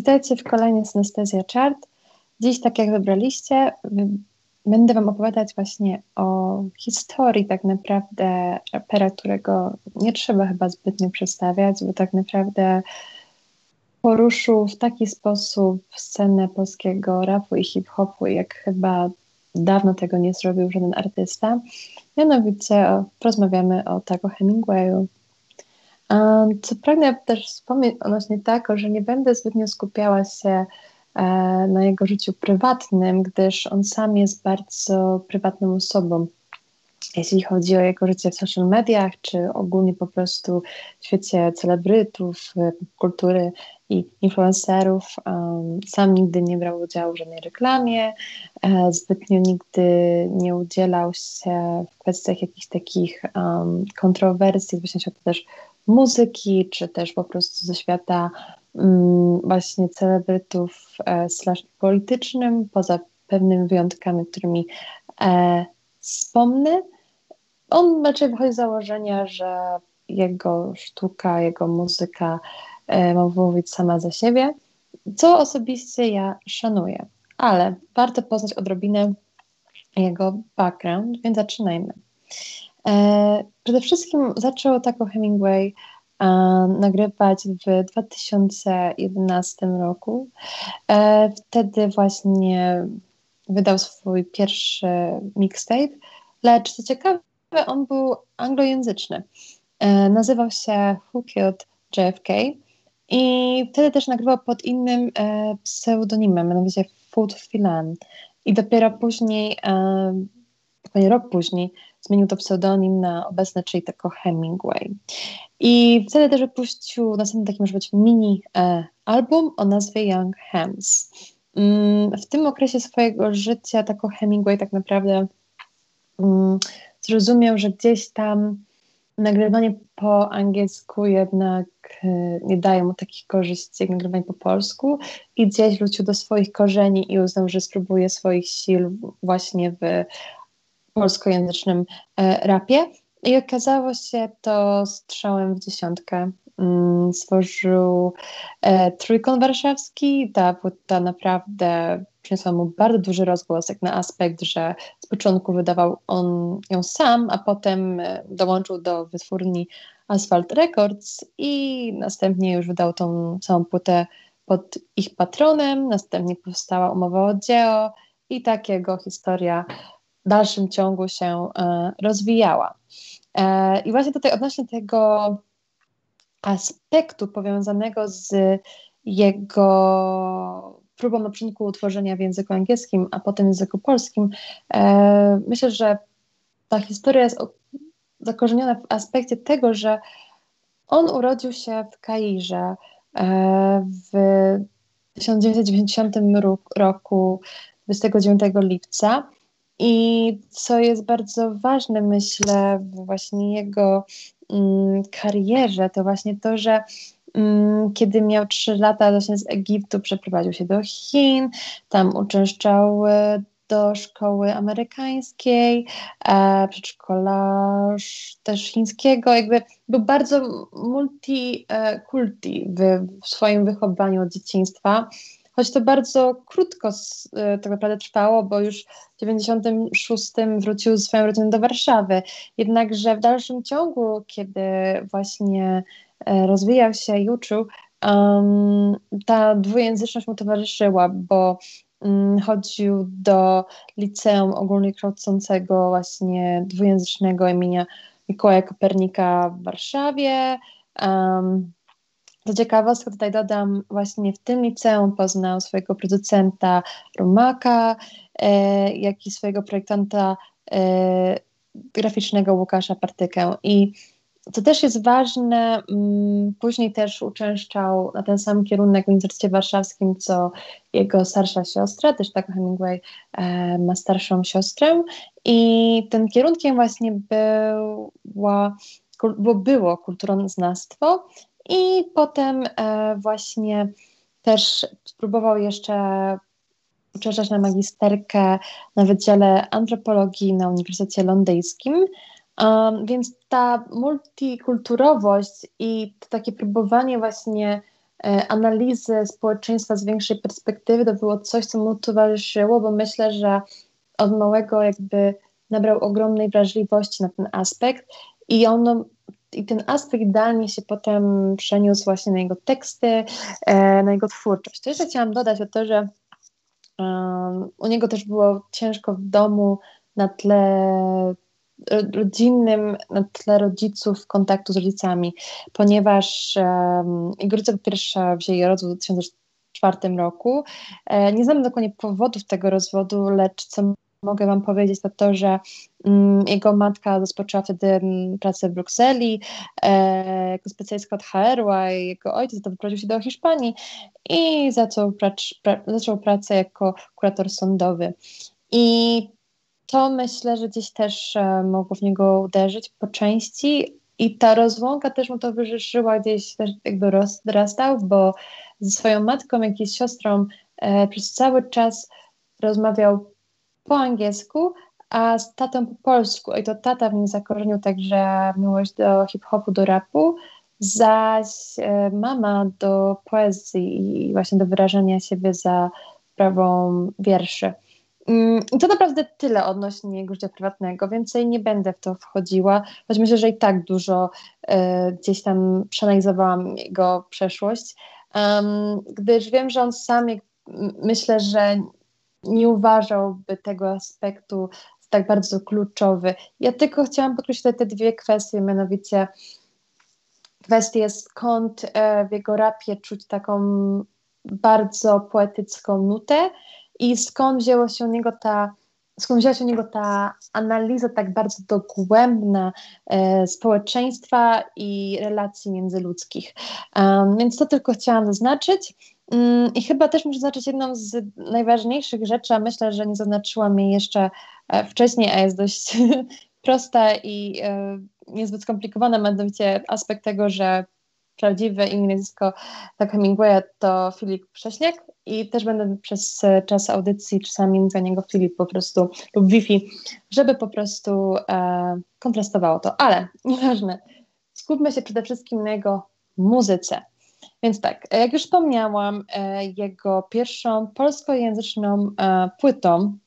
Witajcie w kolejnej Synestezja Chart. Dziś, tak jak wybraliście, będę Wam opowiadać właśnie o historii tak naprawdę rapera, którego nie trzeba chyba zbytnio przedstawiać, bo tak naprawdę poruszył w taki sposób scenę polskiego rapu i hip-hopu, jak chyba dawno tego nie zrobił żaden artysta. Mianowicie porozmawiamy o Taco Hemingwayu. Co pragnę też wspomnieć odnośnie tego, że nie będę zbytnio skupiała się e, na jego życiu prywatnym, gdyż on sam jest bardzo prywatną osobą. Jeśli chodzi o jego życie w social mediach, czy ogólnie po prostu w świecie celebrytów, kultury i influencerów, sam nigdy nie brał udziału w żadnej reklamie, e, zbytnio nigdy nie udzielał się w kwestiach jakichś takich kontrowersji, właśnie się to też muzyki, czy też po prostu ze świata mm, właśnie celebrytów e, slash politycznym, poza pewnymi wyjątkami, którymi e, wspomnę. On raczej wychodzi z założenia, że jego sztuka, jego muzyka e, ma mówić sama za siebie, co osobiście ja szanuję. Ale warto poznać odrobinę jego background, więc zaczynajmy. E, przede wszystkim zaczął Taco Hemingway e, nagrywać w 2011 roku. E, wtedy właśnie wydał swój pierwszy mixtape, lecz co ciekawe, on był anglojęzyczny. Nazywał się Who Killed JFK i wtedy też nagrywał pod innym pseudonimem, mianowicie Food Filan. I dopiero później, e, rok później, zmienił to pseudonim na obecny, czyli tylko Hemingway. I wtedy też wypuścił następny taki może być mini e, album o nazwie Young Hems. Mm, w tym okresie swojego życia tako Hemingway tak naprawdę mm, zrozumiał, że gdzieś tam nagrywanie po angielsku jednak e, nie daje mu takich korzyści jak nagrywanie po polsku i gdzieś wrócił do swoich korzeni i uznał, że spróbuje swoich sił właśnie w polskojęzycznym e, rapie. I okazało się to strzałem w dziesiątkę. Mm, stworzył e, Trójkąt Warszawski. Ta płyta naprawdę przyniosła mu bardzo duży rozgłos, jak na aspekt, że z początku wydawał on ją sam, a potem e, dołączył do wytwórni Asphalt Records i następnie już wydał tą całą płytę pod ich patronem. Następnie powstała umowa o dzieło i takiego historia w dalszym ciągu się e, rozwijała. E, I właśnie tutaj odnośnie tego aspektu powiązanego z jego próbą na początku utworzenia w języku angielskim, a potem w języku polskim, e, myślę, że ta historia jest zakorzeniona w aspekcie tego, że on urodził się w Kairze w 1990 roku, 29 lipca i co jest bardzo ważne, myślę, w właśnie jego mm, karierze, to właśnie to, że mm, kiedy miał 3 lata, właśnie z Egiptu przeprowadził się do Chin, tam uczęszczał e, do szkoły amerykańskiej, e, przedszkola też chińskiego, jakby był bardzo multikulti w, w swoim wychowaniu od dzieciństwa choć to bardzo krótko e, tak naprawdę trwało, bo już w 96 wrócił swoją rodzinę do Warszawy. Jednakże w dalszym ciągu, kiedy właśnie e, rozwijał się i uczył, um, ta dwujęzyczność mu towarzyszyła, bo um, chodził do liceum ogólnokształcącego właśnie dwujęzycznego imienia Mikołaja Kopernika w Warszawie. Um, co ciekawostka tutaj dodam, właśnie w tym liceum poznał swojego producenta Rumaka, e, jak i swojego projektanta e, graficznego Łukasza Partykę. I co też jest ważne, m, później też uczęszczał na ten sam kierunek w Uniwersytecie Warszawskim, co jego starsza siostra, też tak Hemingway e, ma starszą siostrę. I tym kierunkiem właśnie była, było, było kulturoznawstwo i potem e, właśnie też spróbował jeszcze uczęszczać na magisterkę na Wydziale Antropologii na Uniwersytecie Londyńskim. Um, więc ta multikulturowość i to takie próbowanie właśnie analizy społeczeństwa z większej perspektywy to było coś, co mu towarzyszyło, bo myślę, że od małego jakby nabrał ogromnej wrażliwości na ten aspekt i ono i ten aspekt idealnie się potem przeniósł właśnie na jego teksty, e, na jego twórczość. To jeszcze chciałam dodać o to, że u niego też było ciężko w domu na tle rodzinnym, na tle rodziców, kontaktu z rodzicami, ponieważ um, jego rodzice wzięli rozwód w 2004 roku. E, nie znam dokładnie powodów tego rozwodu, lecz co mogę Wam powiedzieć, to to, że mm, jego matka rozpoczęła wtedy mm, pracę w Brukseli e, jako specjalistka od HR-u, a jego ojciec to wyprowadził się do Hiszpanii i zaczął, prac, pra, zaczął pracę jako kurator sądowy. I to myślę, że gdzieś też e, mogło w niego uderzyć po części i ta rozłąka też mu towarzyszyła, gdzieś też jakby rozrastał, bo ze swoją matką, jak i z siostrą e, przez cały czas rozmawiał po angielsku, a z tatą po polsku. I to tata w nim zakorzenił także miłość do hip-hopu, do rapu, zaś e, mama do poezji i właśnie do wyrażania siebie za sprawą wierszy. Mm, I to naprawdę tyle odnośnie jego życia prywatnego, więcej nie będę w to wchodziła, choć myślę, że i tak dużo y, gdzieś tam przeanalizowałam jego przeszłość, um, gdyż wiem, że on sam, jak, myślę, że nie uważałby tego aspektu za tak bardzo kluczowy. Ja tylko chciałam podkreślić te dwie kwestie, mianowicie kwestię skąd e, w jego rapie czuć taką bardzo poetycką nutę i skąd wzięła się u niego ta skąd wzięła się u niego ta analiza tak bardzo dogłębna e, społeczeństwa i relacji międzyludzkich. Um, więc to tylko chciałam zaznaczyć. Um, I chyba też muszę zaznaczyć jedną z najważniejszych rzeczy, a myślę, że nie zaznaczyłam jej jeszcze e, wcześniej, a jest dość prosta i e, niezbyt skomplikowana, mianowicie aspekt tego, że prawdziwe imię nazwisko tak Hemingwaya to Filip Prześniak i też będę przez czas audycji czasami mówiła niego Filip po prostu lub Wi-Fi, żeby po prostu e, kontrastowało to, ale nieważne. Skupmy się przede wszystkim na jego muzyce. Więc tak, jak już wspomniałam, e, jego pierwszą polskojęzyczną e, płytą,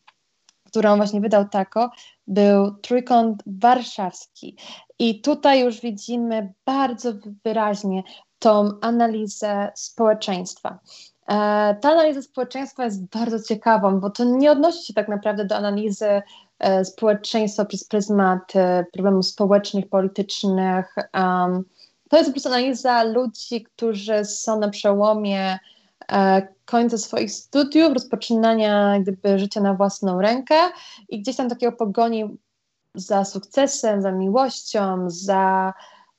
którą właśnie wydał Tako, był Trójkąt Warszawski. I tutaj już widzimy bardzo wyraźnie tą analizę społeczeństwa. E, ta analiza społeczeństwa jest bardzo ciekawą, bo to nie odnosi się tak naprawdę do analizy społeczeństwa przez pryzmat problemów społecznych, politycznych. To jest po prostu analiza ludzi, którzy są na przełomie końca swoich studiów, rozpoczynania gdyby życia na własną rękę i gdzieś tam takiego pogoni za sukcesem, za miłością, za,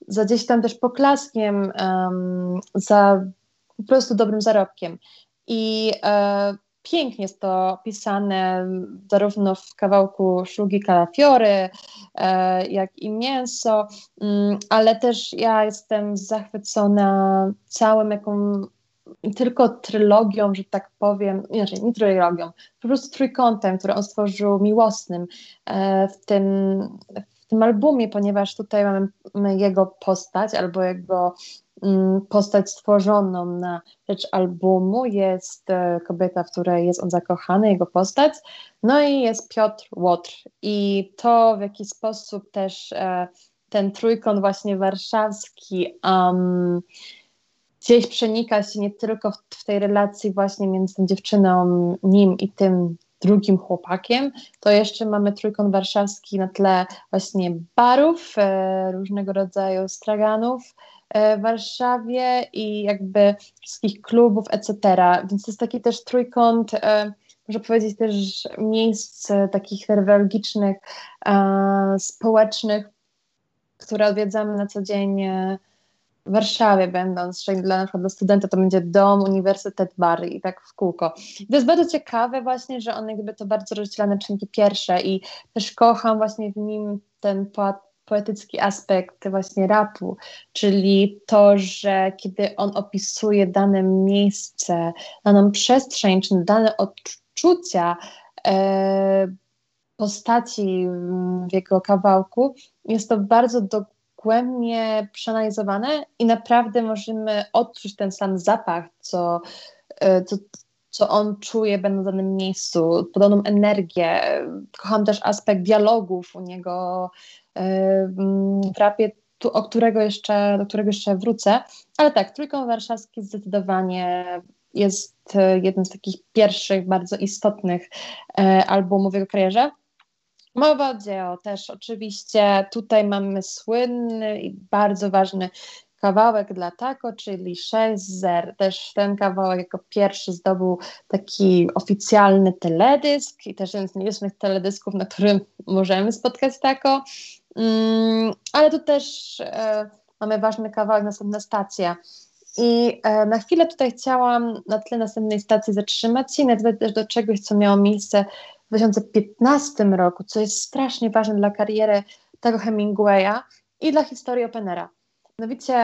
za gdzieś tam też poklaskiem, um, za po prostu dobrym zarobkiem. I e, pięknie jest to opisane zarówno w kawałku Szlugi Kalafiory, e, jak i Mięso, mm, ale też ja jestem zachwycona całym jaką tylko trylogią, że tak powiem, inaczej, nie trylogią, po prostu trójkątem, który on stworzył miłosnym e, w tym, w tym albumie, ponieważ tutaj mamy jego postać albo jego postać stworzoną na rzecz albumu. Jest e, kobieta, w której jest on zakochany, jego postać. No i jest Piotr Łotr. I to w jaki sposób też e, ten trójkąt właśnie warszawski um, gdzieś przenika się nie tylko w, w tej relacji właśnie między tą dziewczyną, nim i tym drugim chłopakiem, to jeszcze mamy trójkąt warszawski na tle właśnie barów, e, różnego rodzaju straganów w Warszawie i jakby wszystkich klubów, etc. Więc to jest taki też trójkąt, e, można powiedzieć też miejsc takich newralgicznych, e, społecznych, które odwiedzamy na co dzień e, w Warszawie będąc, czyli dla, na przykład dla studenta to będzie dom, uniwersytet, bar i tak w kółko. I to jest bardzo ciekawe właśnie, że on jakby to bardzo rozdziela na czynniki pierwsze i też kocham właśnie w nim ten poetycki aspekt właśnie rapu, czyli to, że kiedy on opisuje dane miejsce, daną przestrzeń, czy dane odczucia e, postaci w jego kawałku, jest to bardzo do, dogłębnie przeanalizowane i naprawdę możemy odczuć ten sam zapach, co, e, co, co on czuje, będąc w danym miejscu, podobną energię. Kocham też aspekt dialogów u niego e, w rapie, tu, o którego jeszcze, do którego jeszcze wrócę. Ale tak, Trójkąt Warszawski zdecydowanie jest e, jeden z takich pierwszych, bardzo istotnych albumów w jego karierze. Mowa o dzieło też oczywiście. Tutaj mamy słynny i bardzo ważny kawałek dla Taco, czyli 6-0. Też ten kawałek jako pierwszy zdobył taki oficjalny teledysk i też jeden z nielicznych teledysków, na którym możemy spotkać Taco. Mm, ale tu też e, mamy ważny kawałek, następna stacja. I e, na chwilę tutaj chciałam na tle następnej stacji zatrzymać się i nawiązać też do czegoś, co miało miejsce w 2015 roku, co jest strasznie ważne dla kariery tego Hemingwaya i dla historii Openera. Mianowicie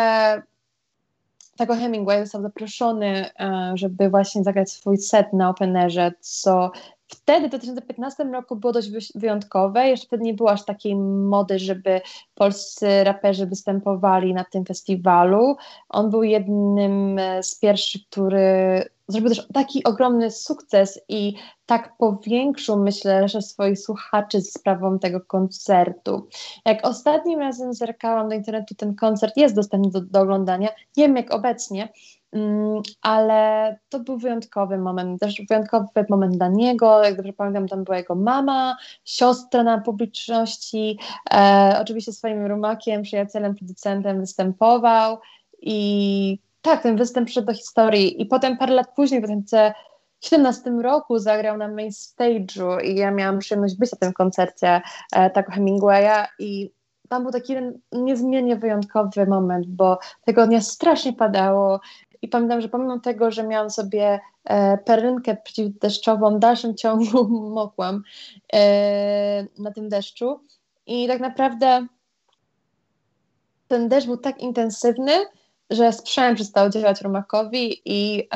tego Hemingway został zaproszony, e, żeby właśnie zagrać swój set na Openerze, co wtedy, w 2015 roku było dość wyjątkowe. Jeszcze wtedy nie było aż takiej mody, żeby polscy raperzy występowali na tym festiwalu. On był jednym e, z pierwszych, który zrobił też taki ogromny sukces i tak powiększył, myślę, że swoich słuchaczy z sprawą tego koncertu. Jak ostatnim razem zerkałam do internetu, ten koncert jest dostępny do, do oglądania. Nie wiem jak obecnie, ale to był wyjątkowy moment, też wyjątkowy moment dla niego. Jak dobrze pamiętam, tam była jego mama, siostra na publiczności, e, oczywiście swoim rumakiem, przyjacielem, producentem występował. I tak, ten występ przyszedł do historii. I potem parę lat później, w 2017 roku zagrał na main stage'u. I ja miałam przyjemność być na tym koncercie e, Taco Hemingwaya. I tam był taki niezmiennie wyjątkowy moment, bo tego dnia strasznie padało i pamiętam, że pomimo tego, że miałam sobie e, perynkę przeciwdeszczową, w dalszym ciągu mokłam e, na tym deszczu. I tak naprawdę ten deszcz był tak intensywny, że sprzęt przestał działać Rumakowi i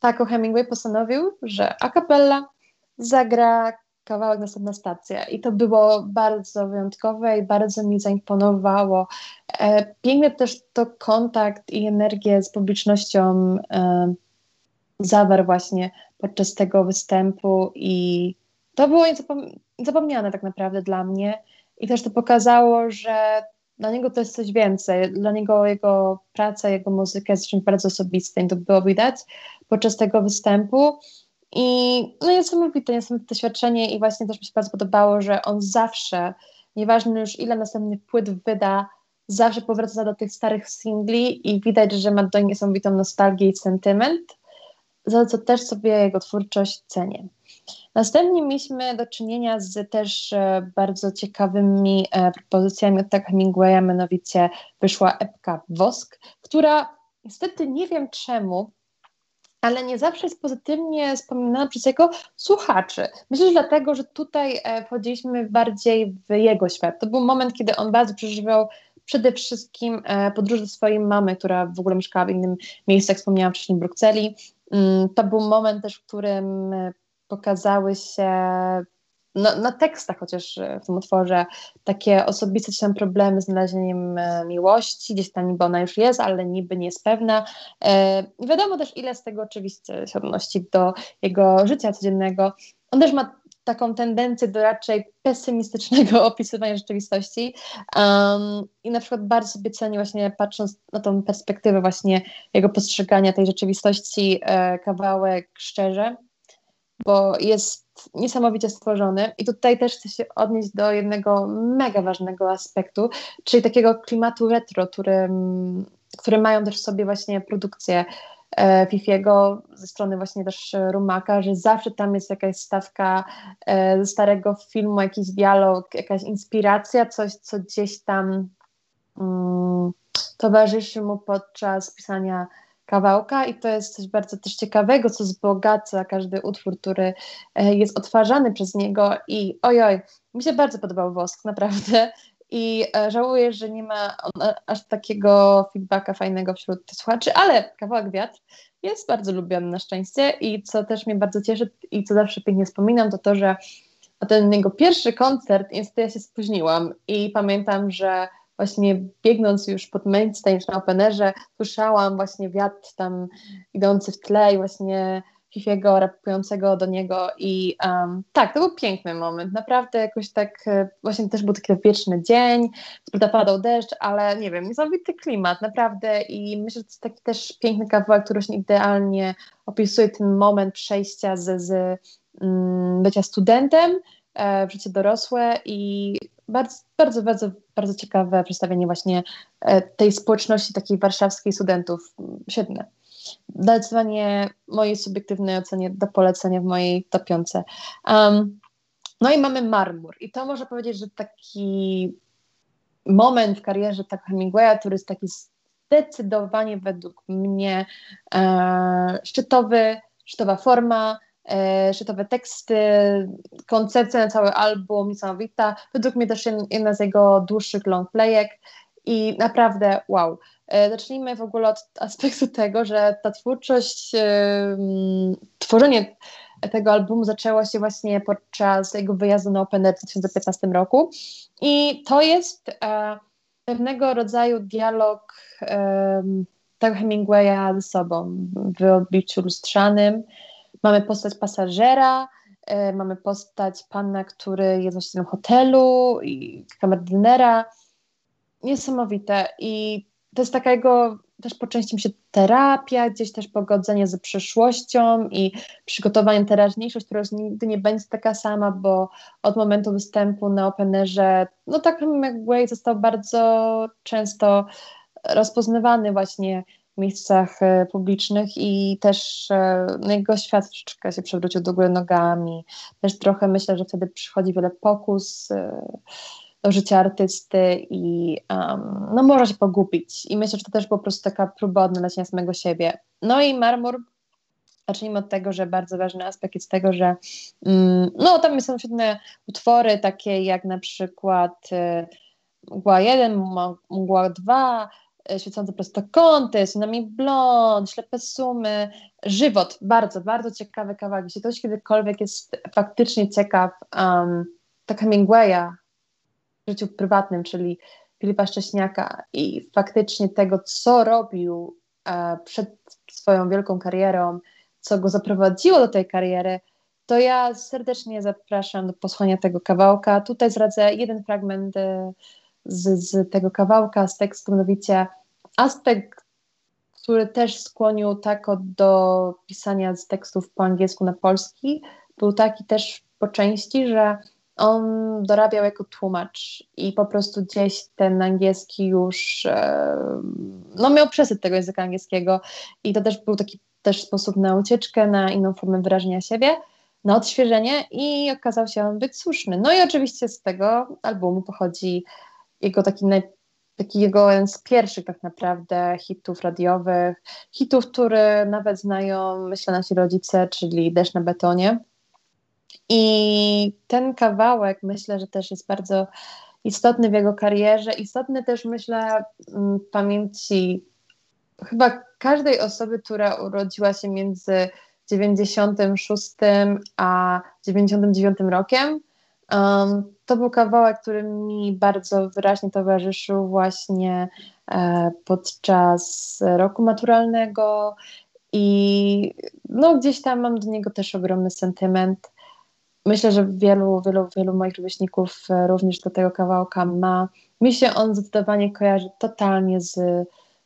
Taco Hemingway postanowił, że a cappella zagra kawałek Następna Stacja i to było bardzo wyjątkowe i bardzo mi zaimponowało. E, piękny też to kontakt i energię z publicznością e, zawarł właśnie podczas tego występu i to było niezapomniane tak naprawdę dla mnie i też to pokazało, że dla niego to jest coś więcej. Dla niego jego praca, jego muzyka jest czymś bardzo osobistym. To było widać podczas tego występu. I no niesamowite, niesamowite doświadczenie i właśnie też mi się bardzo podobało, że on zawsze, nieważne już ile następnych płyt wyda, zawsze powraca do tych starych singli i widać, że ma do niesamowitą nostalgię i sentyment, za co też sobie jego twórczość cenię. Następnie mieliśmy do czynienia z też e, bardzo ciekawymi e, propozycjami od tak Hemingwaya, mianowicie wyszła epka Wosk, która niestety nie wiem czemu, ale nie zawsze jest pozytywnie wspominana przez jego słuchaczy. Myślę, że dlatego, że tutaj e, wchodziliśmy bardziej w jego świat. To był moment, kiedy on bardzo przeżywał przede wszystkim podróż do swojej mamy, która w ogóle mieszkała w innym miejscu, jak wspomniałam wcześniej, w Brukseli. Mm, to był moment też, w którym pokazały się no, na tekstach chociaż w tym utworze takie osobiste tam problemy z znalezieniem e, miłości, gdzieś tam niby ona już jest, ale niby nie jest pewna. E, wiadomo też, ile z tego oczywiście się odnosi do jego życia codziennego. On też ma taką tendencję do raczej pesymistycznego opisywania rzeczywistości um, i na przykład bardzo sobie cenię właśnie patrząc na tą perspektywę właśnie jego postrzegania tej rzeczywistości e, kawałek szczerze, bo jest niesamowicie stworzony. I tutaj też chcę się odnieść do jednego mega ważnego aspektu, czyli takiego klimatu retro, który, który mają też w sobie właśnie produkcje e, Fifiego ze strony właśnie też Rumaka, że zawsze tam jest jakaś stawka ze starego filmu, jakiś dialog, jakaś inspiracja, coś, co gdzieś tam mm, towarzyszy mu podczas pisania kawałka i to jest coś bardzo też ciekawego, co wzbogaca każdy utwór, który e, jest odtwarzany przez niego i ojoj, mi się bardzo podobał Wosk, naprawdę. I e, żałuję, że nie ma aż takiego feedbacka fajnego wśród słuchaczy, ale kawałek Wiatr jest bardzo lubiony na szczęście. I co też mnie bardzo cieszy i co zawsze pięknie wspominam, to to, że ten jego pierwszy koncert, niestety ja się spóźniłam i pamiętam, że właśnie biegnąc już pod main stage na Openerze, słyszałam właśnie wiatr tam idący w tle i właśnie Fifiego rapującego do niego i um, tak, to był piękny moment, naprawdę jakoś tak, e, właśnie też był taki wieczny dzień, prawda padał deszcz, ale nie wiem, niesamowity klimat, naprawdę. I myślę, że to jest taki też piękny kawałek, który już idealnie opisuje ten moment przejścia z, z um, bycia studentem w życie dorosłe i bardzo, bardzo, bardzo, bardzo ciekawe przedstawienie właśnie e, tej społeczności takiej warszawskiej studentów, świetne zdecydowanie mojej subiektywnej ocenie do polecenia w mojej topiące. Um, no i mamy marmur. I to można powiedzieć, że taki moment w karierze tak Hemingwaya, który jest taki zdecydowanie według mnie e, szczytowy, szczytowa forma, e, szczytowe teksty, koncepcja na cały album niesamowita. Według mnie też jedna z jego dłuższych longplayek i naprawdę wow. E, zacznijmy w ogóle od aspektu tego, że ta twórczość, tworzenie tego albumu zaczęło się właśnie podczas jego wyjazdu na Open Air w 2015 roku i to jest e, pewnego rodzaju dialog tego Hemingwaya ze sobą w obliczu lustrzanym. Mamy postać pasażera, e, mamy postać pana, który jest właścicielem hotelu i kamerdynera. Niesamowite i to jest taka jego też po części mi się terapia, gdzieś też pogodzenie z przyszłością i przygotowanie teraźniejszość, która już nigdy nie będzie taka sama, bo od momentu występu na Openerze, no tak jak Way został bardzo często rozpoznawany właśnie miejscach e, publicznych i też e, no, jego świat troszeczkę się przewrócił do góry nogami. Też trochę myślę, że wtedy przychodzi wiele pokus e, do życia artysty i um, no może się pogubić. I myślę, że to też po prostu taka próba odnalezienia samego siebie. No i Marmur, zacznijmy od tego, że bardzo ważny aspekt jest tego, że um, no tam są świetne utwory, takie jak na przykład y, Mgła 1, Mgła 2, y, Świecące prostokąty, Tsunami Blond, Ślepe Sumy, Żywot, bardzo, bardzo ciekawy kawałek. Jeśli ktoś kiedykolwiek jest faktycznie ciekaw um, tak Hemingwaya, życiu prywatnym, czyli Filipa Szcześniaka i faktycznie tego, co robił e, przed swoją wielką karierą, co go zaprowadziło do tej kariery, to ja serdecznie zapraszam do posłuchania tego kawałka. Tutaj zdradzę jeden fragment e, z, z tego kawałka, z tekstu, mianowicie aspekt, który też skłonił Tako do pisania z tekstów po angielsku na polski, był taki też po części, że on dorabiał jako tłumacz i po prostu gdzieś ten angielski już, e, no miał przesyt tego języka angielskiego i to też był taki też sposób na ucieczkę, na inną formę wyrażenia siebie, na odświeżenie i okazał się on być słuszny. No i oczywiście z tego albumu pochodzi jego taki naj, taki jego jeden z pierwszych tak naprawdę hitów radiowych, hitów, które nawet znają, myślę, nasi rodzice, czyli Deszcz na betonie. I ten kawałek myślę, że też jest bardzo istotny w jego karierze, istotny też myślę w pamięci chyba każdej osoby, która urodziła się między 96 a 99 rokiem. Um, to był kawałek, który mi bardzo wyraźnie towarzyszył właśnie e, podczas roku maturalnego i no, gdzieś tam mam do niego też ogromny sentyment myślę, że wielu, wielu, wielu moich rówieśników e, również do tego kawałka ma. Mi się on zdecydowanie kojarzy totalnie z,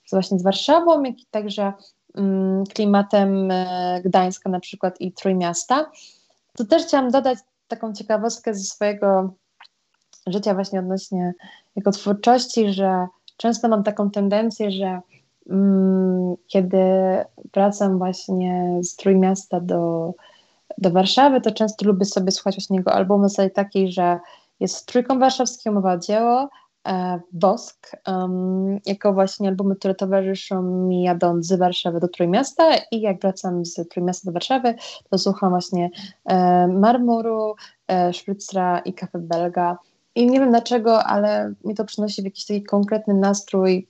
z właśnie z Warszawą, jak i także mm, klimatem e, Gdańska na przykład i Trójmiasta. To też chciałam dodać taką ciekawostkę ze swojego życia właśnie odnośnie jego twórczości, że często mam taką tendencję, że mm, kiedy wracam właśnie z Trójmiasta do do Warszawy, to często lubię sobie słuchać właśnie jego albumu na takiej, że jest trójką warszawską, mowa dzieło, e, Bosk, um, jako właśnie albumy, które towarzyszą mi jadąc z Warszawy do Trójmiasta i jak wracam z Trójmiasta do Warszawy, to słucham właśnie e, Marmuru, e, Szprycra i Kafe Belga. I nie wiem dlaczego, ale mi to przynosi jakiś taki konkretny nastrój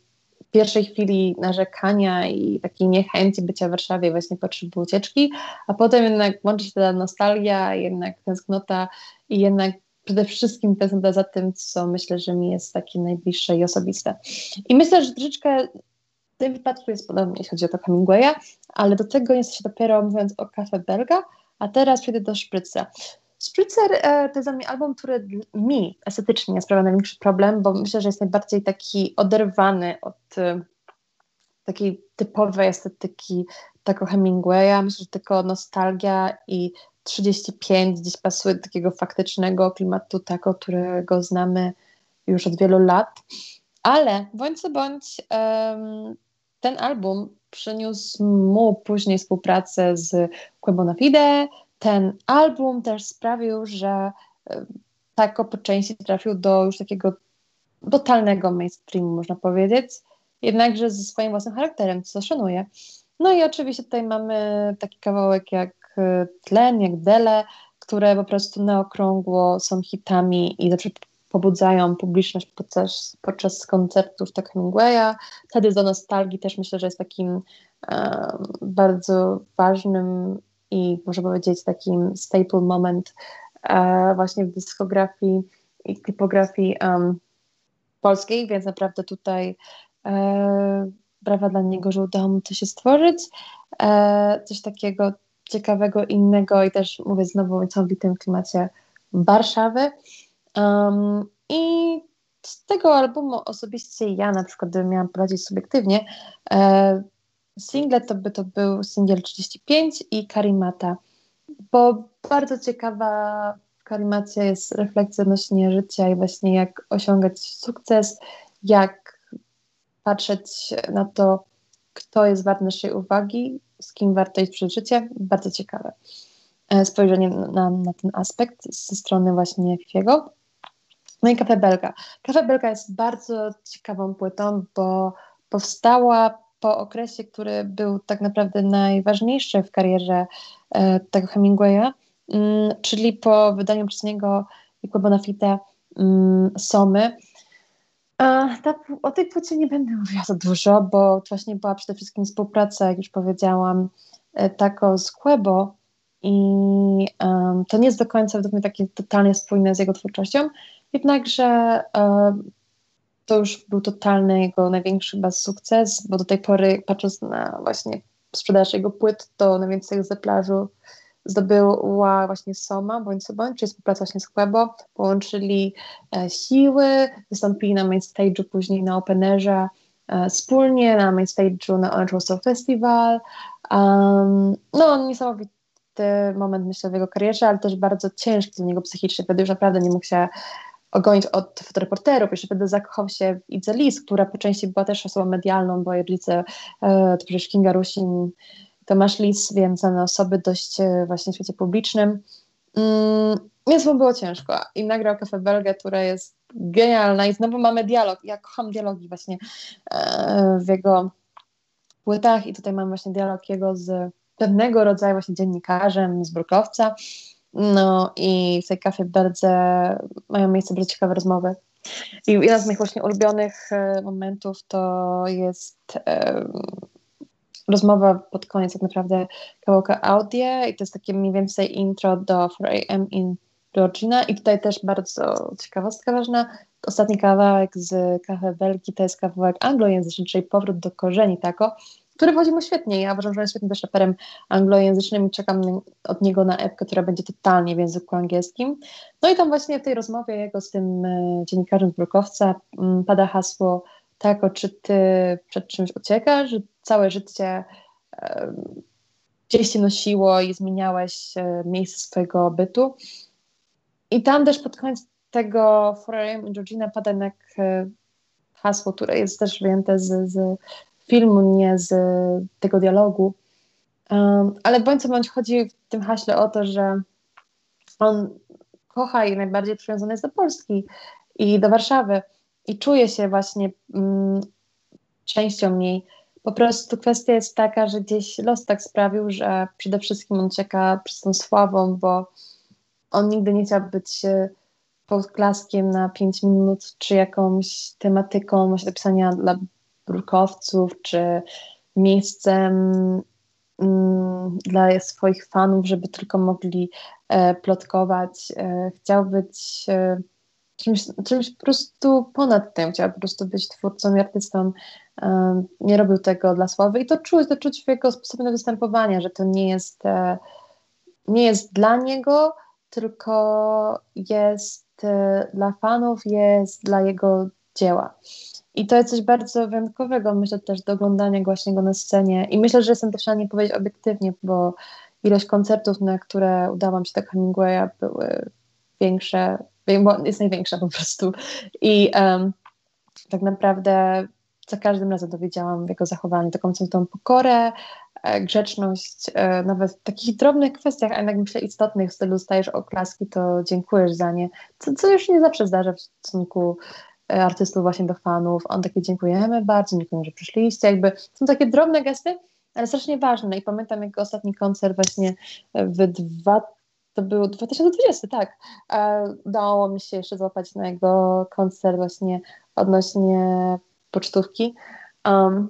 pierwszej chwili narzekania i takiej niechęci bycia w Warszawie, właśnie potrzeby ucieczki, a potem jednak łączy się ta nostalgia, jednak tęsknota i jednak przede wszystkim tęsknota za tym, co myślę, że mi jest takie najbliższe i osobiste. I myślę, że troszeczkę w tym wypadku jest podobnie, jeśli chodzi o to Hemingwaya, ale do tego jesteś dopiero mówiąc o kafe belga, a teraz przejdę do Spritza. Spritzer e, to jest dla mnie album, który mi estetycznie sprawia największy problem, bo myślę, że jest najbardziej taki oderwany od e, takiej typowej estetyki tego Hemingwaya. Myślę, że tylko nostalgia i 35 gdzieś pasuje do takiego faktycznego klimatu, tego, którego znamy już od wielu lat. Ale bądź co bądź, um, ten album przyniósł mu później współpracę z Quebo Fide. Ten album też sprawił, że tak po części trafił do już takiego totalnego mainstreamu, można powiedzieć, jednakże ze swoim własnym charakterem, co szanuję. No i oczywiście tutaj mamy taki kawałek jak e, Tlen, jak Dele, które po prostu na okrągło są hitami i zawsze pobudzają publiczność podczas, podczas koncertów tak Hemingwaya. Wtedy do nostalgii też myślę, że jest takim bardzo ważnym i można powiedzieć takim staple moment e, właśnie w dyskografii i klipografii um, polskiej, więc naprawdę tutaj e, brawa dla niego, że udało mu to się stworzyć. E, coś takiego ciekawego, innego i też mówię znowu niesamowitym klimacie Warszawy. Um, I z tego albumu osobiście ja na przykład miałam poradzić subiektywnie, e, Single to by to był singiel 35 i Karimata, bo bardzo ciekawa karimacja jest refleksja odnośnie życia i właśnie jak osiągać sukces, jak patrzeć na to, kto jest wart naszej uwagi, z kim warto iść przez życie. Bardzo ciekawe e, spojrzenie na, na ten aspekt ze strony właśnie Fifiego. No i Kafe Belga. Kafe Belga jest bardzo ciekawą płytą, bo powstała po okresie, który był tak naprawdę najważniejszy w karierze e, tego Hemingwaya, mm, czyli po wydaniu przez niego Nico Bonafide mm, Somy. A ta, o tej płycie nie będę mówiła za dużo, bo właśnie była przede wszystkim współpraca, jak już powiedziałam, e, tako z Quebo i um, to nie jest do końca według mnie takie totalnie spójne z jego twórczością, jednakże um, to już był totalny jego największy chyba sukces, bo do tej pory patrząc na właśnie sprzedaż jego płyt, to najwięcej egzemplarzy zdobyła właśnie Soma, bądź co bądź, czyli współpraca właśnie z Quebo, połączyli e, siły, wystąpili na main stage'u, później na Openerze e, wspólnie, na main stage'u na Orange Roaster Festival. Um, no, niesamowity moment myślę w jego karierze, ale też bardzo ciężki dla niego psychicznie, wtedy już naprawdę nie mógł się ogonić od fotoreporterów. Jeszcze wtedy zakochał się w Idze która po części była też osobą medialną, bo jej rodzice e, to przecież Kinga Rusin, Tomasz Lis, więc znane osoby dość e, właśnie w świecie publicznym. Mm, więc mu było ciężko. I nagrał Kafe Belgę, która jest genialna i znowu mamy dialog. Ja kocham dialogi właśnie e, w jego płytach i tutaj mam właśnie dialog jego z pewnego rodzaju właśnie dziennikarzem z Brukowca, no i w tej kafie bardzo mają miejsce bardzo ciekawe rozmowy. I jedna z moich właśnie ulubionych e, momentów to jest rozmowa pod koniec tak naprawdę kawałka audio i to jest takie mniej więcej intro do 4am in Georgina i tutaj też bardzo ciekawostka ważna. Ostatni kawałek z kafe Belgii to jest kawałek anglojęzyczny, czyli powrót do korzeni tako który wchodzi mu świetnie. Ja uważam, że jest świetnym też raperem anglojęzycznym i czekam od niego na epkę, która będzie totalnie w języku angielskim. No i tam właśnie w tej rozmowie jego z tym e, dziennikarzem z Brukowca pada hasło tak, czy ty przed czymś uciekasz, całe życie gdzieś się nosiło i zmieniałeś e, miejsce swojego bytu. I tam też pod koniec tego Forum in Georgina pada e, hasło, które jest też wyjęte z, z filmu, nie z tego dialogu. Ale bądź co bądź chodzi w tym haśle o to, że on kocha i najbardziej przywiązany jest do Polski i do Warszawy i czuje się właśnie mm, częścią niej. Po prostu kwestia jest taka, że gdzieś los tak sprawił, że przede wszystkim on czeka przez tą sławą, bo on nigdy nie chciał być e, podklaskiem na 5 minut, czy jakąś tematyką właśnie pisania dla brukowców, czy miejscem mm, dla swoich fanów, żeby tylko mogli e, plotkować. E, chciał być e, czymś, czymś po prostu ponad tym, chciał po prostu być twórcą i artystą. E, nie robił tego dla sławy i to czuć, to czuć w jego sposobie występowania, że to nie jest, e, nie jest dla niego, tylko jest e, dla fanów, jest dla jego dzieła. I to jest coś bardzo wyjątkowego, myślę też do oglądania właśnie go na scenie. I myślę, że jestem też w stanie powiedzieć obiektywnie, bo ilość koncertów, na które udało mi się tak Hemingwaya, były większe, bo jest największa po prostu. I um, tak naprawdę za każdym razem dowiedziałam jego zachowanie, taką tą pokorę, e, grzeczność, e, nawet w takich drobnych kwestiach, a jednak myślę istotnych, w stylu stajesz oklaski, to dziękujesz za nie, co, co już nie zawsze zdarza w stosunku E, artystów właśnie do fanów. On takie dziękujemy bardzo, dziękujemy, że przyszliście. Jakby są takie drobne gesty, ale strasznie ważne. I pamiętam jego ostatni koncert właśnie w dwa, to był 2020, tak. Udało mi się jeszcze złapać na jego koncert właśnie odnośnie pocztówki. Um,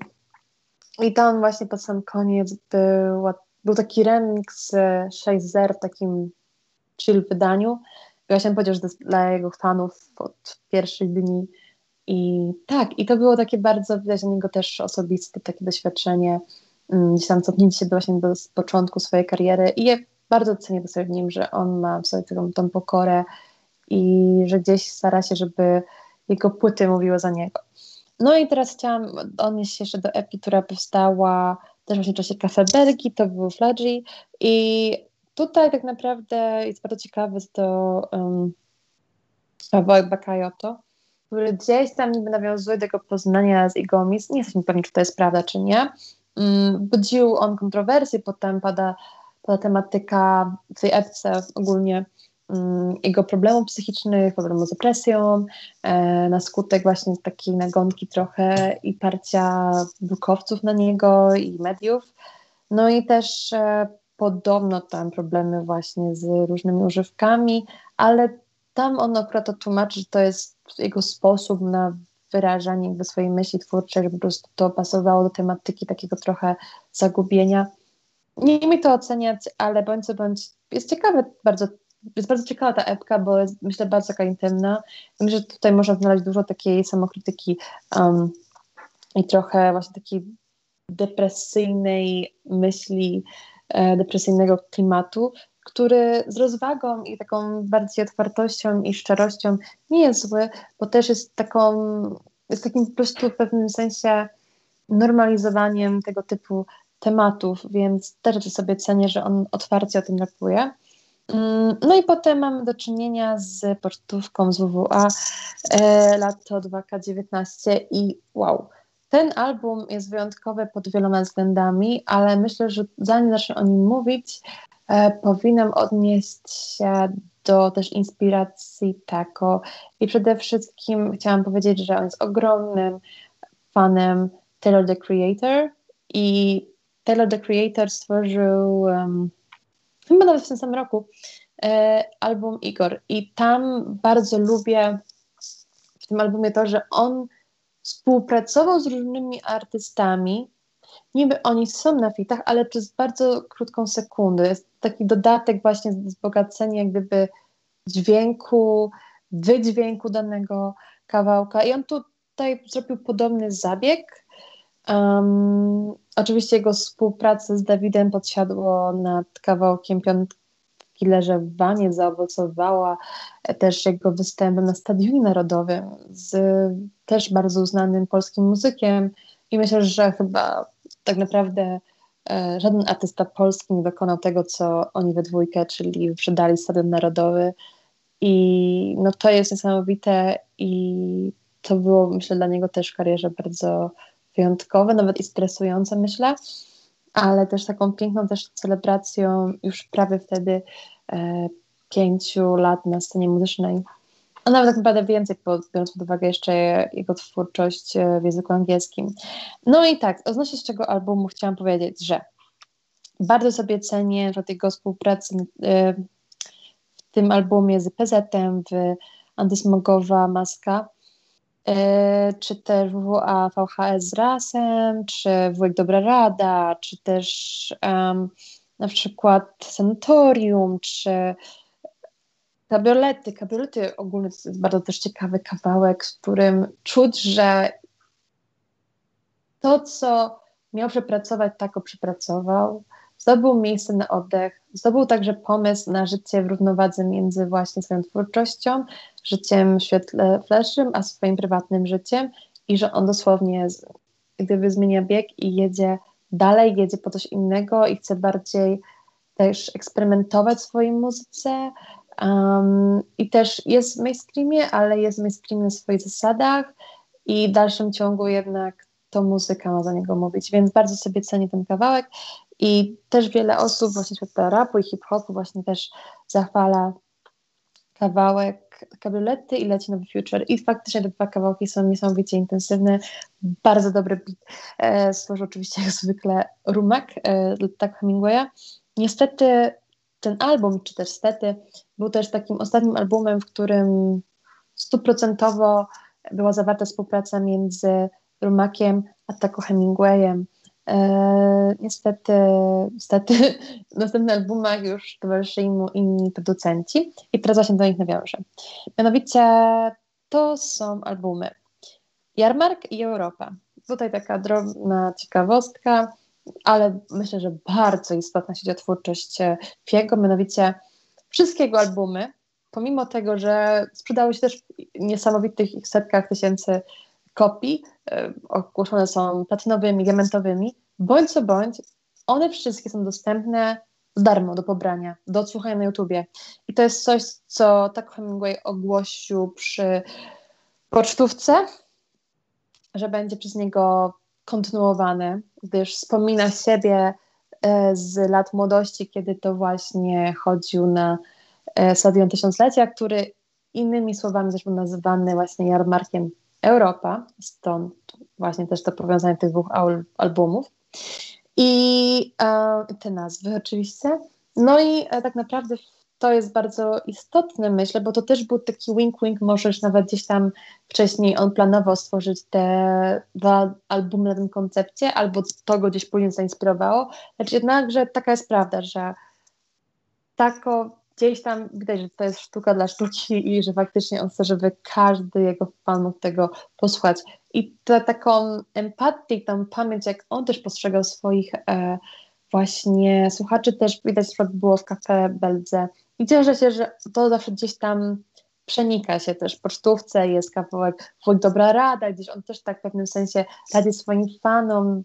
I tam właśnie pod sam koniec był, taki remix 6.0 w takim chill wydaniu że to jest dla jego fanów od pierwszych dni. I tak, i to było takie bardzo, widać na niego też osobiste takie doświadczenie, mm, gdzieś tam cofnięcie się właśnie do początku swojej kariery i ja bardzo cenię to w nim, że on ma w sobie tą, tą pokorę i że gdzieś stara się, żeby jego płyty mówiły za niego. No i teraz chciałam odnieść się jeszcze do epi, która powstała też właśnie w czasie Cafe Belgii, to był Fladgy i tutaj tak naprawdę jest bardzo ciekawy to um, Bakayoto, który gdzieś tam niby nawiązuje do tego poznania z Igomis. Nie jesteśmy pewni, czy to jest prawda, czy nie. Um, budził on kontrowersje, potem pada, pada tematyka w tej epce ogólnie jego problemów psychicznych, problemu z depresją, e, na skutek właśnie takiej nagonki trochę i parcia brukowców na niego i mediów. No i też e, podobno tam problemy właśnie z różnymi używkami, ale tam on akurat to tłumaczy, że to jest jego sposób na wyrażanie jakby swojej myśli twórczej, żeby po prostu to pasowało do tematyki takiego trochę zagubienia. Nie mi to oceniać, ale bądź co bądź jest ciekawe bardzo, jest bardzo ciekawa ta epka, bo jest myślę bardzo taka intymna. Myślę, że tutaj można znaleźć dużo takiej samokrytyki um, i trochę właśnie takiej depresyjnej myśli E, depresyjnego klimatu, który z rozwagą i taką bardziej otwartością i szczerością nie jest zły, bo też jest taką, jest takim po prostu w pewnym sensie normalizowaniem tego typu tematów, więc też sobie cenię, że on otwarcie o tym rapuje. Mm, no i potem mamy do czynienia z pocztówką z WWA e, lato 2K19 i wow, ten album jest wyjątkowy pod wieloma względami, ale myślę, że zanim zacznę o nim mówić, e, powinnam odnieść się do też inspiracji Taco i przede wszystkim chciałam powiedzieć, że on jest ogromnym fanem Taylor the Creator i Taylor the Creator stworzył um, chyba nawet w tym samym roku e, album Igor i tam bardzo lubię w tym albumie to, że on współpracował z różnymi artystami. Niby oni są na fitach, ale przez bardzo krótką sekundę. Jest taki dodatek właśnie wzbogacenia jak gdyby dźwięku, wydźwięku danego kawałka. I on tutaj zrobił podobny zabieg. Um, oczywiście jego współpraca z Dawidem podsiadło nad kawałkiem piątki killerze w Wanie zaowocowała też jego występem na Stadionie Narodowym z też bardzo uznanym polskim muzykiem i myślę, że chyba tak naprawdę e, żaden artysta polski nie dokonał tego, co oni we dwójkę, czyli wyprzedali Stadion Narodowy. I no to jest niesamowite i to było myślę dla niego też w karierze bardzo wyjątkowe, nawet i stresujące myślę ale też taką piękną też celebracją już prawie wtedy e, pięciu lat na scenie muzycznej. A nawet tak naprawdę więcej, biorąc pod uwagę jeszcze jego twórczość e, w języku angielskim. No i tak, odnośnie z czego albumu chciałam powiedzieć, że bardzo sobie cenię jego współpracy e, w tym albumie z PZ-em, w Antysmogowa Maska. E, czy też WWA VHS z Rasem, czy Wujek Dobra Rada, czy też um, na przykład Sanatorium, czy kabriolety. Kabriolety ogólnie to jest bardzo też ciekawy kawałek, w którym czuć, że to, co miał przepracować, tak go przepracował. Zdobył miejsce na oddech, zdobył także pomysł na życie w równowadze między właśnie swoją twórczością, życiem w świetle fleszym, a swoim prywatnym życiem i że on dosłownie gdyby zmienia bieg i jedzie dalej, jedzie po coś innego i chce bardziej też eksperymentować w swojej muzyce um, i też jest w mainstreamie, ale jest w mainstreamie na swoich zasadach i w dalszym ciągu jednak to muzyka ma za niego mówić, więc bardzo sobie cenię ten kawałek i też wiele osób właśnie świata rapu i hip-hopu właśnie też zachwala kawałek kabriolety i leci nowy future i faktycznie te dwa kawałki są niesamowicie intensywne, bardzo dobry beat e, stworzył oczywiście jak zwykle Rumak, e, tak Hemingwaya. Niestety ten album, czy też stety, był też takim ostatnim albumem, w którym stuprocentowo była zawarta współpraca między Rumakiem a Taco Hemingwayem. E, niestety, niestety w następnych albumach już towarzyszyli mu inni producenci i teraz właśnie do nich nawiążę. Mianowicie to są albumy Jarmark i Europa. Tutaj taka drobna ciekawostka, ale myślę, że bardzo istotna jeśli chodzi o twórczość Fiego, mianowicie wszystkie jego albumy, pomimo tego, że sprzedały się też w niesamowitych setkach tysięcy kopii, e, ogłoszone są platynowymi, diamentowymi, bądź co bądź, one wszystkie są dostępne darmo do pobrania, do odsłuchania na YouTubie. I to jest coś, co tak Hemingway ogłosił przy pocztówce, że będzie przez niego kontynuowany, gdyż wspomina siebie e, z lat młodości, kiedy to właśnie chodził na e, Stadion Tysiąclecia, który innymi słowami był nazywany właśnie jarmarkiem Europa, stąd właśnie też to powiązanie tych dwóch albumów i e, te nazwy oczywiście. No i e, tak naprawdę to jest bardzo istotne, myślę, bo to też był taki wink-wink, możesz nawet gdzieś tam wcześniej on planował stworzyć te dwa albumy na tym koncepcie, albo to go gdzieś później zainspirowało. Lecz jednakże taka jest prawda, że tako gdzieś tam widać, że to jest sztuka dla sztuki i że faktycznie on chce, żeby każdy jego fan mógł tego posłuchać. I tę taką empatię, tą pamięć, jak on też postrzegał swoich e, właśnie słuchaczy, też widać, że było w Cafe Beldze. I cieszę się, że to zawsze gdzieś tam przenika się też w pocztówce, jest kawałek Wójt Dobra Rada, gdzieś on też tak w pewnym sensie radzi swoim fanom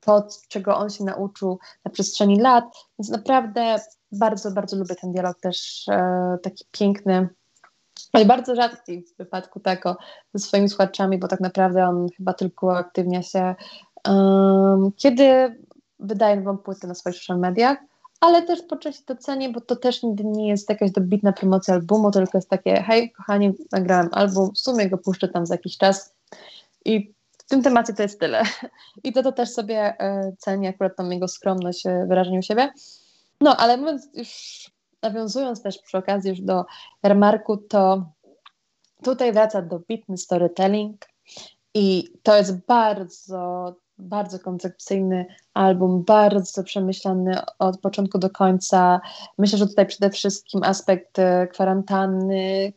to, czego on się nauczył na przestrzeni lat, więc naprawdę bardzo, bardzo lubię ten dialog też e, taki piękny, ale bardzo rzadki w wypadku tego ze swoimi słuchaczami, bo tak naprawdę on chyba tylko uaktywnia się, um, kiedy wydaje nową płytę na swoich social mediach, ale też po części to cenię, bo to też nigdy nie jest jakaś dobitna promocja albumu, tylko jest takie, hej kochani, nagrałem album, w sumie go puszczę tam za jakiś czas i w tym temacie to jest tyle. I to, to też sobie e, cenię, akurat tam jego skromność e, wyrażeniu siebie. No, ale mówiąc już, nawiązując też przy okazji już do Remarku, to tutaj wraca do bitny storytelling i to jest bardzo bardzo koncepcyjny album, bardzo przemyślany od początku do końca. Myślę, że tutaj przede wszystkim aspekt e, kwarantanny,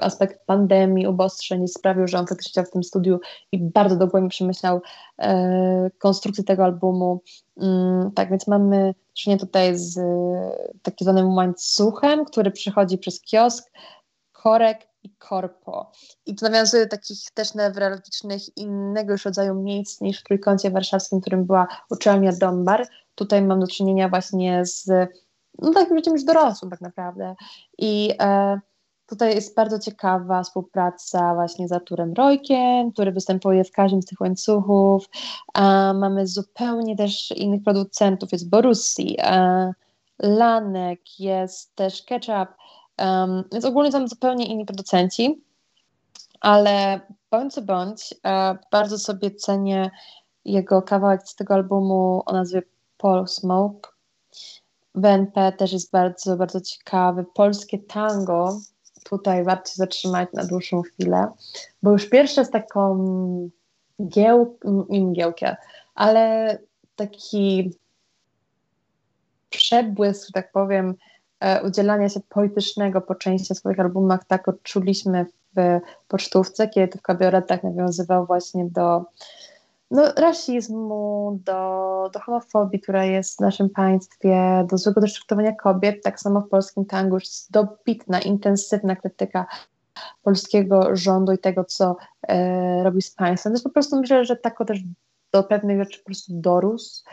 aspekt pandemii, ubostrzeń sprawił, że on faktycznie w tym studiu i bardzo dogłębnie przemyślał e, konstrukcję tego albumu. Mm, tak więc mamy czynienia tutaj z e, zwanym łańcuchem, który przychodzi przez kiosk, korek i korpo. I to nawiązuje do takich też newralgicznych innego rodzaju miejsc niż w Trójkącie Warszawskim, którym była uczelnia Dombar. Tutaj mam do czynienia właśnie z no, takim życiem już dorosłym tak naprawdę. I e, tutaj jest bardzo ciekawa współpraca właśnie z Arturem Rojkiem, który występuje w każdym z tych łańcuchów. E, mamy zupełnie też innych producentów, jest Borussi, e, Lanek, jest też Ketchup, Um, więc ogólnie są zupełnie inni producenci, ale bądź co bądź, e, bardzo sobie cenię jego kawałek z tego albumu o nazwie Paul Smoke. BNP też jest bardzo, bardzo ciekawy. Polskie tango tutaj warto się zatrzymać na dłuższą chwilę, bo już pierwsze z taką gieł, mgiełkę, ale taki przebłysk, że tak powiem, udzielania się politycznego po części swoich albumach, tak odczuliśmy w pocztówce, kiedy to w kabaretach nawiązywał właśnie do no, rasizmu, do, do homofobii, która jest w naszym państwie, do złego doszczętowania kobiet, tak samo w polskim tangu, już dobitna, intensywna krytyka polskiego rządu i tego, co e, robi z państwem. Więc po prostu myślę, że tako też do pewnych rzeczy po prostu dorósł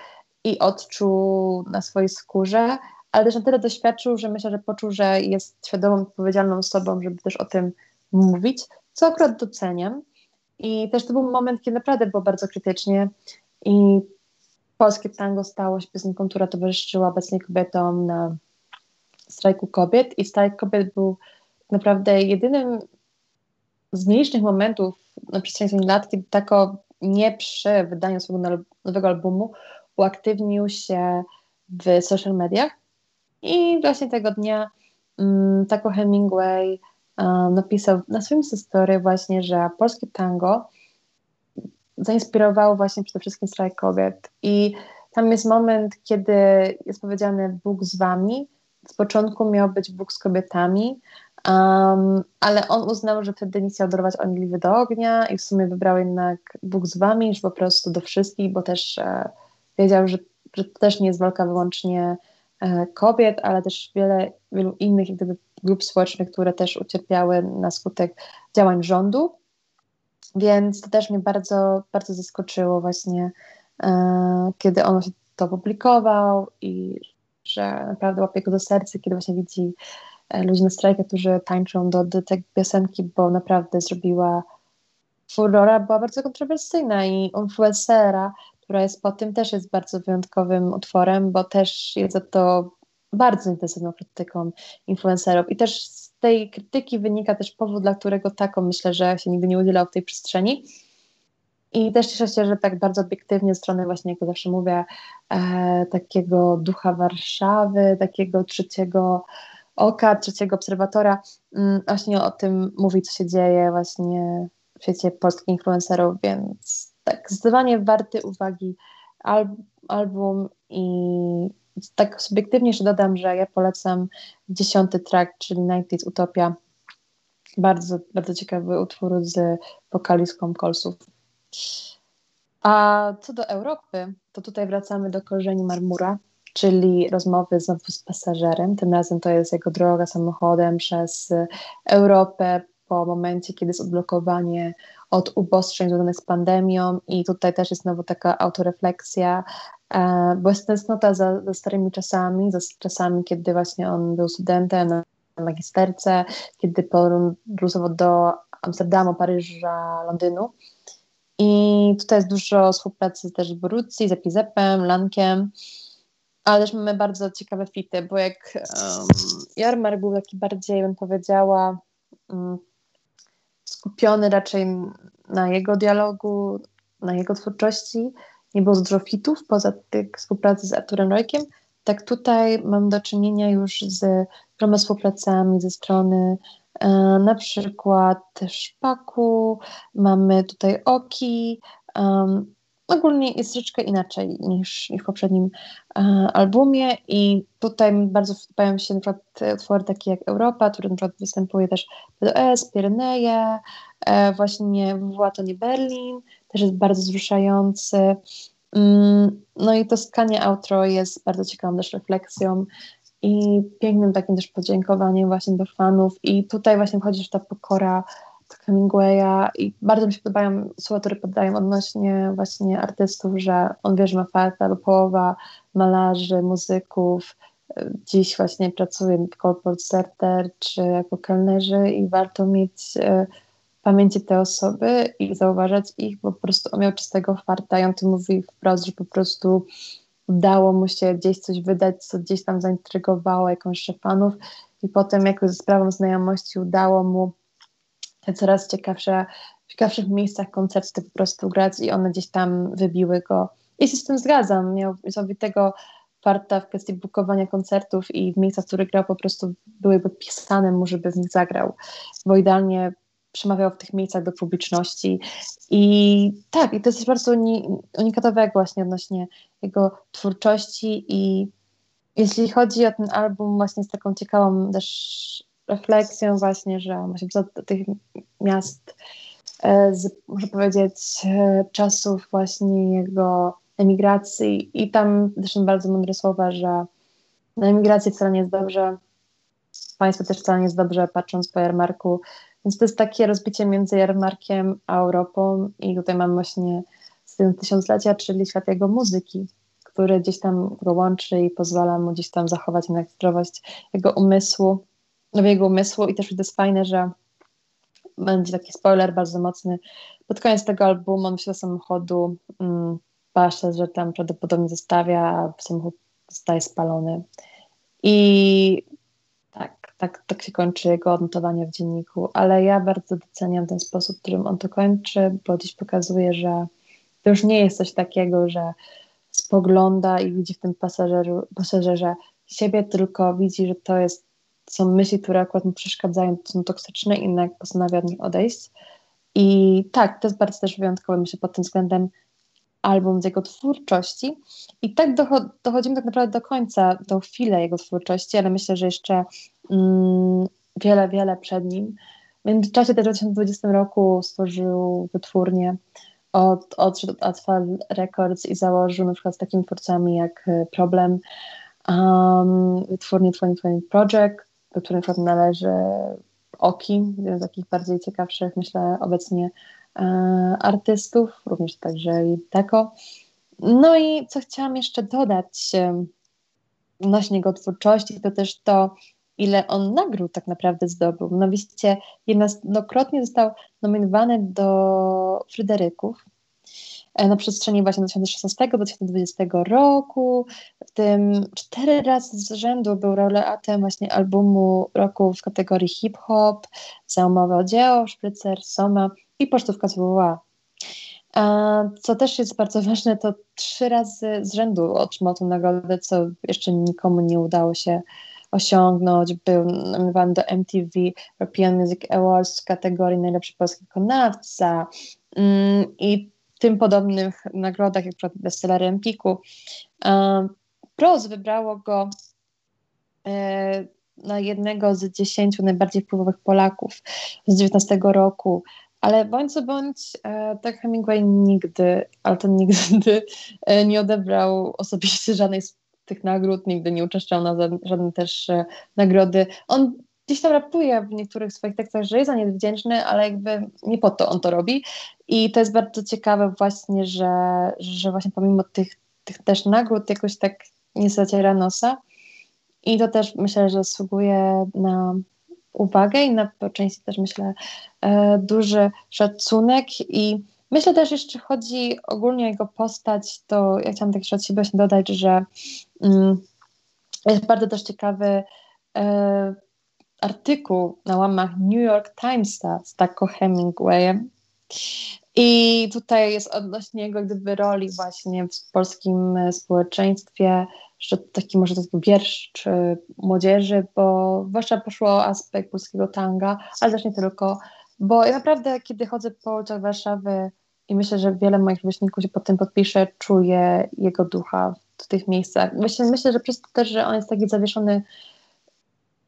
i odczuł na swojej skórze, ale też na tyle doświadczył, że myślę, że poczuł, że jest świadomą, odpowiedzialną osobą, żeby też o tym mówić, co akurat doceniam. I też to był moment, kiedy naprawdę było bardzo krytycznie i polskie tango stało się piosenką, która towarzyszyła obecnie kobietom na strajku kobiet i strajk kobiet był naprawdę jedynym z mniejszych momentów na przestrzeni lat, kiedy tako nie przy wydaniu swojego nowego albumu uaktywnił się w social mediach i właśnie tego dnia um, Taco Hemingway um, napisał na swoim story właśnie, że polskie tango zainspirowało właśnie przede wszystkim strajk kobiet i tam jest moment, kiedy jest powiedziane Bóg z wami. Z początku miał być Bóg z kobietami, um, ale on uznał, że wtedy nie chciał dorwać Onigliwy do ognia i w sumie wybrał jednak Bóg z wami, już po prostu do wszystkich, bo też e, wiedział, że, że to też nie jest walka wyłącznie kobiet, ale też wiele, wielu innych gdyby, grup społecznych, które też ucierpiały na skutek działań rządu. Więc to też mnie bardzo, bardzo zaskoczyło właśnie, e, kiedy on się to publikował i że naprawdę łapie go do serca, kiedy właśnie widzi e, ludzi na strajkach, którzy tańczą do, do tej piosenki, bo naprawdę zrobiła furora, była bardzo kontrowersyjna i influencera, która jest po tym, też jest bardzo wyjątkowym utworem, bo też jest za to bardzo intensywną krytyką influencerów i też z tej krytyki wynika też powód, dla którego taką myślę, że się nigdy nie udzielał w tej przestrzeni. I też cieszę się, że tak bardzo obiektywnie, strony właśnie, jak zawsze mówię, e, takiego ducha Warszawy, takiego trzeciego oka, trzeciego obserwatora, mm, właśnie o tym mówi, co się dzieje właśnie w świecie polskich influencerów, więc tak zdecydowanie warty uwagi album i tak subiektywnie jeszcze dodam, że ja polecam dziesiąty track, czyli Nighties Utopia. Bardzo, bardzo ciekawy utwór z wokalistką Kolsów. A co do Europy, to tutaj wracamy do korzeni Marmura, czyli rozmowy znowu z pasażerem. Tym razem to jest jego droga samochodem przez Europę po momencie, kiedy jest odblokowanie od ubostrzeń związanych z pandemią i tutaj też jest znowu taka autorefleksja, e, bo jest tęsknota za, za starymi czasami, za czasami, kiedy właśnie on był studentem na magisterce, kiedy podróżował do Amsterdamu, Paryża, Londynu. I tutaj jest dużo współpracy też z Borucci, z Epizepem, Lankiem, ale też mamy bardzo ciekawe fity, bo jak um, Jarmar był taki bardziej, bym powiedziała, um, skupiony raczej na jego dialogu, na jego twórczości. Nie było dużo fitów poza tych współpracy z Arturem Rojkiem. Tak tutaj mam do czynienia już z wieloma współpracami ze strony e, na przykład Szpaku, mamy tutaj Oki, um, ogólnie jest troszeczkę inaczej niż, niż w poprzednim e, albumie i tutaj bardzo podobają się na przykład utwory takie jak Europa, który na przykład występuje też PDS, Pireneje, e, właśnie WWA to nie Berlin, też jest bardzo wzruszający. Mm, no i to skanie outro jest bardzo ciekawą też refleksją i pięknym takim też podziękowaniem właśnie do fanów i tutaj właśnie wchodzi ta pokora Hemingwaya i bardzo mi się podobają słowa, które podają odnośnie właśnie artystów, że on wie, że ma farta, albo połowa malarzy, muzyków dziś właśnie pracuje w corporate center czy jako kelnerzy i warto mieć e, w pamięci te osoby i zauważać ich, bo po prostu on miał czystego farta i on to mówi wprost, że po prostu udało mu się gdzieś coś wydać, co gdzieś tam zaintrygowało jakąś fanów i potem jakoś sprawą znajomości udało mu coraz ciekawsze, w ciekawszych miejscach koncerty po prostu grać i one gdzieś tam wybiły go. I się z tym zgadzam. Miał niesamowitego farta w kwestii bukowania koncertów i w miejscach, w których grał, po prostu były podpisane mu, żeby w nich zagrał, bo idealnie przemawiał w tych miejscach do publiczności. I tak, i to jest coś bardzo unikatowego właśnie odnośnie jego twórczości i jeśli chodzi o ten album właśnie z taką ciekawą też refleksją właśnie, że właśnie do tych miast e, z, można powiedzieć, e, czasów właśnie jego emigracji. I tam zresztą bardzo mądre słowa, że na emigracji wcale nie jest dobrze, państwo też wcale nie jest dobrze, patrząc po jarmarku, więc to jest takie rozbicie między jarmarkiem a Europą. I tutaj mam właśnie z tym tysiąclecia, czyli świat jego muzyki, który gdzieś tam go łączy i pozwala mu gdzieś tam zachować zdrowość jego umysłu, jego umysłu i też to jest fajne, że będzie taki spoiler bardzo mocny. Pod koniec tego albumu on się do samochodu mm, pasze, że tam prawdopodobnie zostawia, a samochód zostaje spalony. I tak, tak, tak się kończy jego odnotowanie w dzienniku, ale ja bardzo doceniam ten sposób, w którym on to kończy, bo dziś pokazuje, że to już nie jest coś takiego, że spogląda i widzi w tym pasażeru, pasażerze siebie, tylko widzi, że to jest, są myśli, które akurat mu przeszkadzają, są toksyczne i jednak postanawia od nich odejść. I tak, to jest bardzo też wyjątkowe, myślę, pod tym względem album z jego twórczości. I tak docho dochodzimy tak naprawdę do końca, do chwilę jego twórczości, ale myślę, że jeszcze mm, wiele, wiele przed nim. W międzyczasie też w 2020 roku stworzył wytwórnię, od, odszedł od Asphalt Records i założył na przykład z takimi twórcami jak e, Problem, um, wytwórnię 2020 Project, do której należy Oki, jeden z takich bardziej ciekawszych, myślę, obecnie e, artystów, również także i Teko. No i co chciałam jeszcze dodać e, odnośnie jego twórczości, to też to, ile on nagród tak naprawdę zdobył. Mianowicie jednokrotnie został nominowany do Fryderyków na przestrzeni właśnie 2016-2020 roku. W tym cztery razy z rzędu był laureatem właśnie albumu roku w kategorii hip-hop, za o dzieło, Szprycer, Soma i pocztówka WWA. Co też jest bardzo ważne, to trzy razy z rzędu otrzymał tę nagrodę, co jeszcze nikomu nie udało się osiągnąć. Był nominowany do MTV European Music Awards w kategorii najlepszy polski wykonawca mm, i tym podobnych nagrodach, jak przykład bestsellery Empiku. Pros wybrało go e, na jednego z dziesięciu najbardziej wpływowych Polaków z 19 roku. Ale bądź co bądź, tak Hemingway nigdy, ale to nigdy e, nie odebrał osobiście żadnej z tych nagród, nigdy nie uczęszczał na żadne też nagrody. On gdzieś tam rapuje w niektórych swoich tekstach, że jest za nie wdzięczny, ale jakby nie po to on to robi. I to jest bardzo ciekawe właśnie, że, że właśnie pomimo tych, tych też nagród jakoś tak nie zaciera nosa. I to też myślę, że zasługuje na uwagę i na po części też myślę e, duży szacunek i myślę też jeszcze chodzi ogólnie o jego postać, to ja chciałam tak jeszcze od siebie dodać, że mm, jest bardzo też ciekawy e, artykuł na łamach New York Timesa z Taco Hemingwayem i tutaj jest odnośnie jego gdyby roli właśnie w polskim społeczeństwie, że taki może to wiersz czy młodzieży, bo zwłaszcza poszło o aspekt polskiego tanga, ale też nie tylko, bo ja naprawdę kiedy chodzę po ulicach Warszawy i myślę, że wiele moich rówieśników się pod tym podpisze, czuję jego ducha w tych miejscach. Myślę, myślę, że przez to też, że on jest taki zawieszony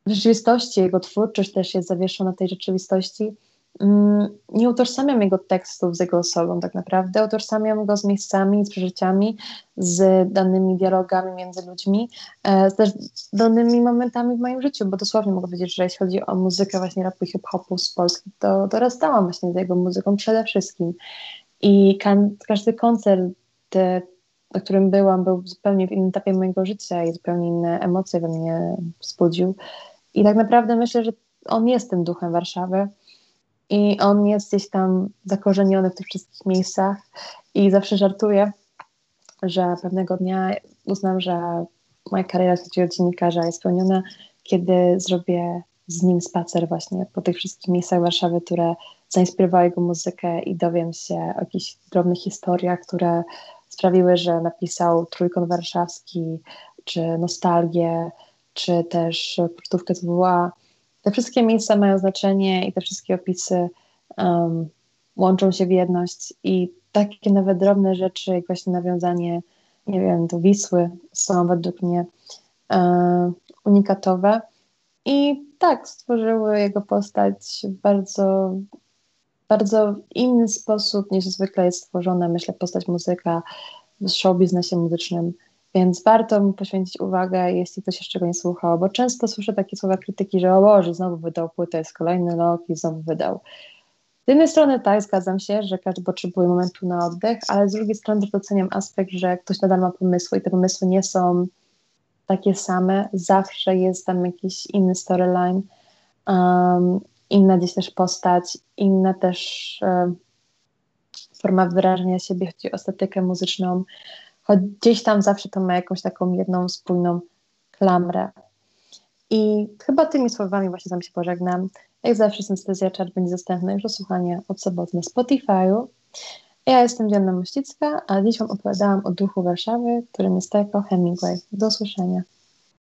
rzeczywistości, jego twórczość też jest zawieszona w tej rzeczywistości, Mm, nie utożsamiam jego tekstów z jego osobą tak naprawdę, utożsamiam go z miejscami, z przeżyciami, z danymi dialogami między ludźmi, e, z też danymi momentami w moim życiu, bo dosłownie mogę powiedzieć, że jeśli chodzi o muzykę właśnie rapu hip-hopu z Polski, to dorastałam właśnie z jego muzyką przede wszystkim. I każdy koncert, na którym byłam, był zupełnie w innym etapie mojego życia i zupełnie inne emocje we mnie wzbudził i tak naprawdę myślę, że on jest tym duchem Warszawy, i on jest gdzieś tam zakorzeniony w tych wszystkich miejscach. I zawsze żartuję, że pewnego dnia uznam, że moja kariera jako dziennikarza jest spełniona, kiedy zrobię z nim spacer właśnie po tych wszystkich miejscach Warszawy, które zainspirowały jego muzykę i dowiem się o jakichś drobnych historiach, które sprawiły, że napisał Trójkąt Warszawski czy nostalgię, czy też portówkę WWA. Te wszystkie miejsca mają znaczenie i te wszystkie opisy um, łączą się w jedność i takie nawet drobne rzeczy, jak właśnie nawiązanie, nie wiem, do Wisły są według mnie e, unikatowe. I tak, stworzyły jego postać w bardzo, bardzo inny sposób niż zwykle jest stworzona, myślę, postać muzyka w show biznesie muzycznym. Więc warto mu poświęcić uwagę, jeśli ktoś jeszcze go nie słuchał, bo często słyszę takie słowa krytyki, że o Boże, znowu wydał płytę, jest kolejny rok i znowu wydał. Z jednej strony tak, zgadzam się, że każdy potrzebuje momentu na oddech, ale z drugiej strony doceniam aspekt, że ktoś nadal ma pomysły i te pomysły nie są takie same. Zawsze jest tam jakiś inny storyline, um, inna gdzieś też postać, inna też um, forma wyrażenia siebie, chodzi o estetykę muzyczną, choć gdzieś tam zawsze to ma jakąś taką jedną spójną klamrę. I chyba tymi słowami właśnie z się pożegnam. Jak zawsze syntezja czat będzie dostępna już do słuchania od soboty na Spotify'u. Ja jestem Diana Mościcka, a dziś Wam opowiadałam o duchu Warszawy, którym jest Tako Hemingway. Do usłyszenia.